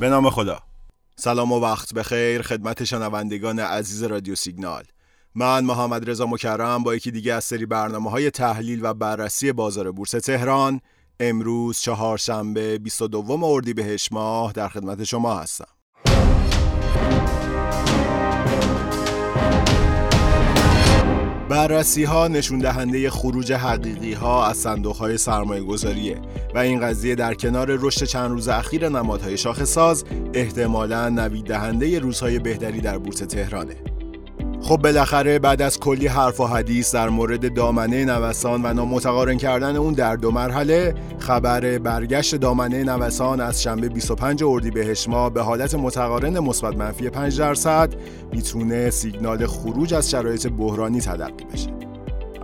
به نام خدا. سلام و وقت بخیر خدمت شنوندگان عزیز رادیو سیگنال. من محمد رضا مکرم با یکی دیگه از سری برنامه های تحلیل و بررسی بازار بورس تهران. امروز چهارشنبه 22 اردیبهشت ماه در خدمت شما هستم. بررسی ها نشون دهنده خروج حقیقی ها از صندوق های سرمایه گذاریه و این قضیه در کنار رشد چند روز اخیر نمادهای شاخص ساز احتمالا نوید دهنده روزهای بهتری در بورس تهرانه. خب بالاخره بعد از کلی حرف و حدیث در مورد دامنه نوسان و نامتقارن کردن اون در دو مرحله خبر برگشت دامنه نوسان از شنبه 25 اردیبهشت ماه به حالت متقارن مثبت منفی 5 درصد می‌تونه سیگنال خروج از شرایط بحرانی تلقی بشه.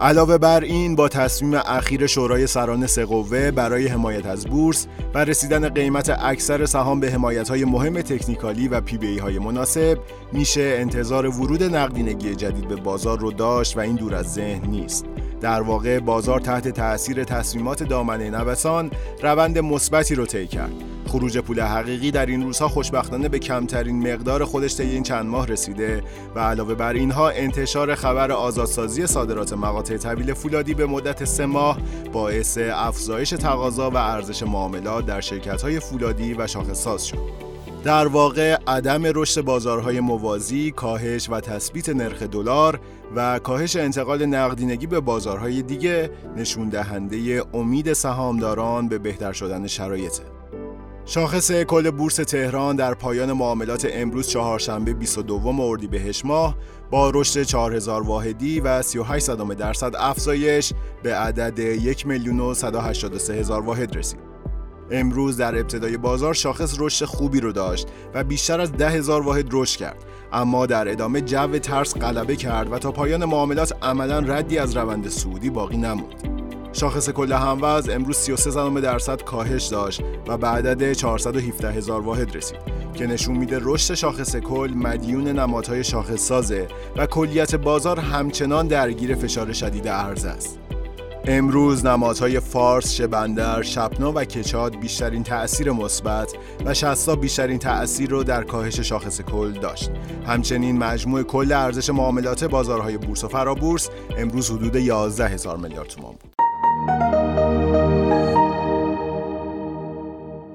علاوه بر این با تصمیم اخیر شورای سران سقوه برای حمایت از بورس و رسیدن قیمت اکثر سهام به حمایت های مهم تکنیکالی و پی بی های مناسب میشه انتظار ورود نقدینگی جدید به بازار رو داشت و این دور از ذهن نیست. در واقع بازار تحت تاثیر تصمیمات دامنه نوسان روند مثبتی رو طی کرد. خروج پول حقیقی در این روزها خوشبختانه به کمترین مقدار خودش طی این چند ماه رسیده و علاوه بر اینها انتشار خبر آزادسازی صادرات مقاطع طویل فولادی به مدت سه ماه باعث افزایش تقاضا و ارزش معاملات در شرکت‌های فولادی و شاخص‌ساز شد. در واقع عدم رشد بازارهای موازی، کاهش و تثبیت نرخ دلار و کاهش انتقال نقدینگی به بازارهای دیگه نشون دهنده امید سهامداران به بهتر شدن شرایطه. شاخص کل بورس تهران در پایان معاملات امروز چهارشنبه 22 اردیبهشت ماه با رشد 4000 واحدی و 38 درصد افزایش به عدد 1 میلیون و 183 هزار واحد رسید. امروز در ابتدای بازار شاخص رشد خوبی رو داشت و بیشتر از ده هزار واحد رشد کرد اما در ادامه جو ترس غلبه کرد و تا پایان معاملات عملا ردی از روند سعودی باقی نموند شاخص کل هموز امروز 33 درصد کاهش داشت و به عدد 417 هزار واحد رسید که نشون میده رشد شاخص کل مدیون نمادهای شاخص سازه و کلیت بازار همچنان درگیر فشار شدید ارز است. امروز نمادهای فارس، شبندر، شپنا و کچاد بیشترین تأثیر مثبت و شستا بیشترین تأثیر رو در کاهش شاخص کل داشت. همچنین مجموع کل ارزش معاملات بازارهای بورس و فرابورس امروز حدود 11 هزار میلیارد تومان بود.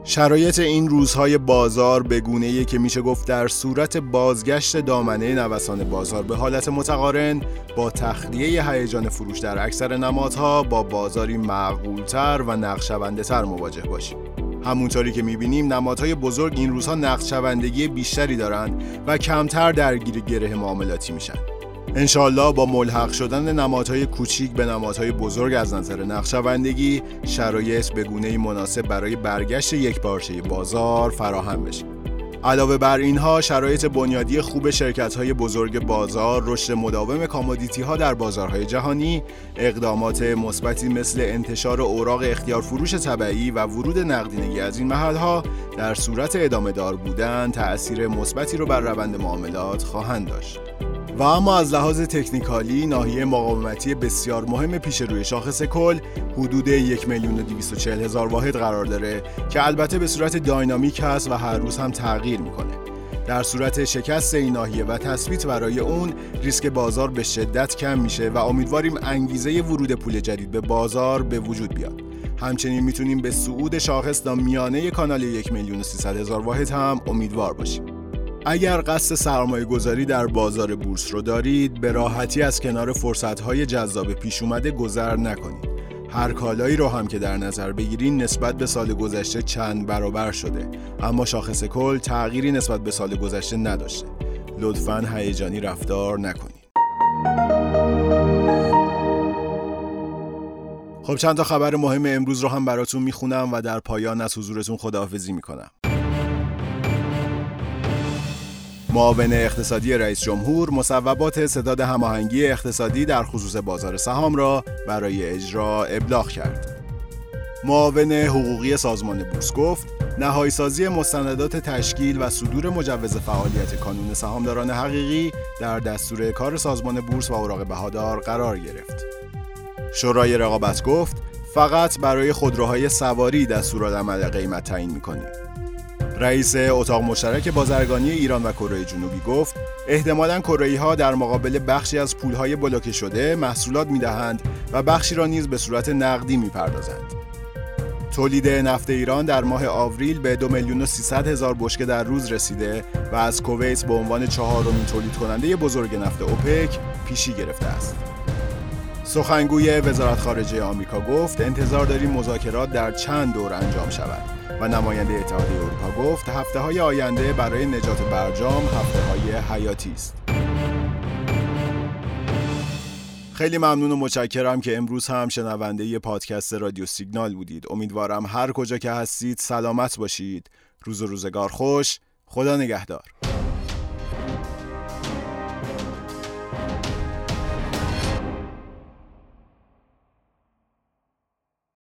شرایط این روزهای بازار به گونه که میشه گفت در صورت بازگشت دامنه نوسان بازار به حالت متقارن با تخلیه هیجان فروش در اکثر نمادها با بازاری معقولتر و نقشونده تر مواجه باشیم. همونطوری که می‌بینیم نمادهای بزرگ این روزها نقشوندگی بیشتری دارند و کمتر درگیر گره معاملاتی میشن. انشالله با ملحق شدن نمادهای کوچیک به نمادهای بزرگ از نظر نقشوندگی شرایط به گونه مناسب برای برگشت یک پارچه بازار فراهم بشه. علاوه بر اینها شرایط بنیادی خوب شرکت های بزرگ بازار، رشد مداوم کامودیتی ها در بازارهای جهانی، اقدامات مثبتی مثل انتشار اوراق اختیار فروش طبعی و ورود نقدینگی از این محل ها در صورت ادامه دار بودن تأثیر مثبتی رو بر روند معاملات خواهند داشت. و اما از لحاظ تکنیکالی ناحیه مقاومتی بسیار مهم پیش روی شاخص کل حدود یک میلیون و هزار واحد قرار داره که البته به صورت داینامیک هست و هر روز هم تغییر می‌کنه. در صورت شکست این ناحیه و تثبیت برای اون ریسک بازار به شدت کم میشه و امیدواریم انگیزه ورود پول جدید به بازار به وجود بیاد. همچنین می‌تونیم به صعود شاخص تا میانه کانال یک میلیون و هزار واحد هم امیدوار باشیم. اگر قصد سرمایه گذاری در بازار بورس رو دارید به راحتی از کنار فرصتهای جذاب پیش اومده گذر نکنید. هر کالایی رو هم که در نظر بگیرین نسبت به سال گذشته چند برابر شده. اما شاخص کل تغییری نسبت به سال گذشته نداشته. لطفا هیجانی رفتار نکنید. خب چند تا خبر مهم امروز رو هم براتون می‌خونم و در پایان از حضورتون خداحافظی می‌کنم. معاون اقتصادی رئیس جمهور مصوبات ستاد هماهنگی اقتصادی در خصوص بازار سهام را برای اجرا ابلاغ کرد. معاون حقوقی سازمان بورس گفت نهایی سازی مستندات تشکیل و صدور مجوز فعالیت کانون سهامداران حقیقی در دستور کار سازمان بورس و اوراق بهادار قرار گرفت. شورای رقابت گفت فقط برای خودروهای سواری دستورالعمل قیمت تعیین می‌کنیم. رئیس اتاق مشترک بازرگانی ایران و کره جنوبی گفت احتمالا کره ها در مقابل بخشی از پولهای بلوکه شده محصولات می‌دهند و بخشی را نیز به صورت نقدی می‌پردازند. تولید نفت ایران در ماه آوریل به دو میلیون و هزار بشکه در روز رسیده و از کویت به عنوان چهارمین تولید کننده بزرگ نفت اوپک پیشی گرفته است. سخنگوی وزارت خارجه آمریکا گفت انتظار داریم مذاکرات در چند دور انجام شود و نماینده اتحادیه اروپا گفت هفته های آینده برای نجات برجام هفته های حیاتی است. خیلی ممنون و متشکرم که امروز هم شنونده ی پادکست رادیو سیگنال بودید. امیدوارم هر کجا که هستید سلامت باشید. روز و روزگار خوش. خدا نگهدار.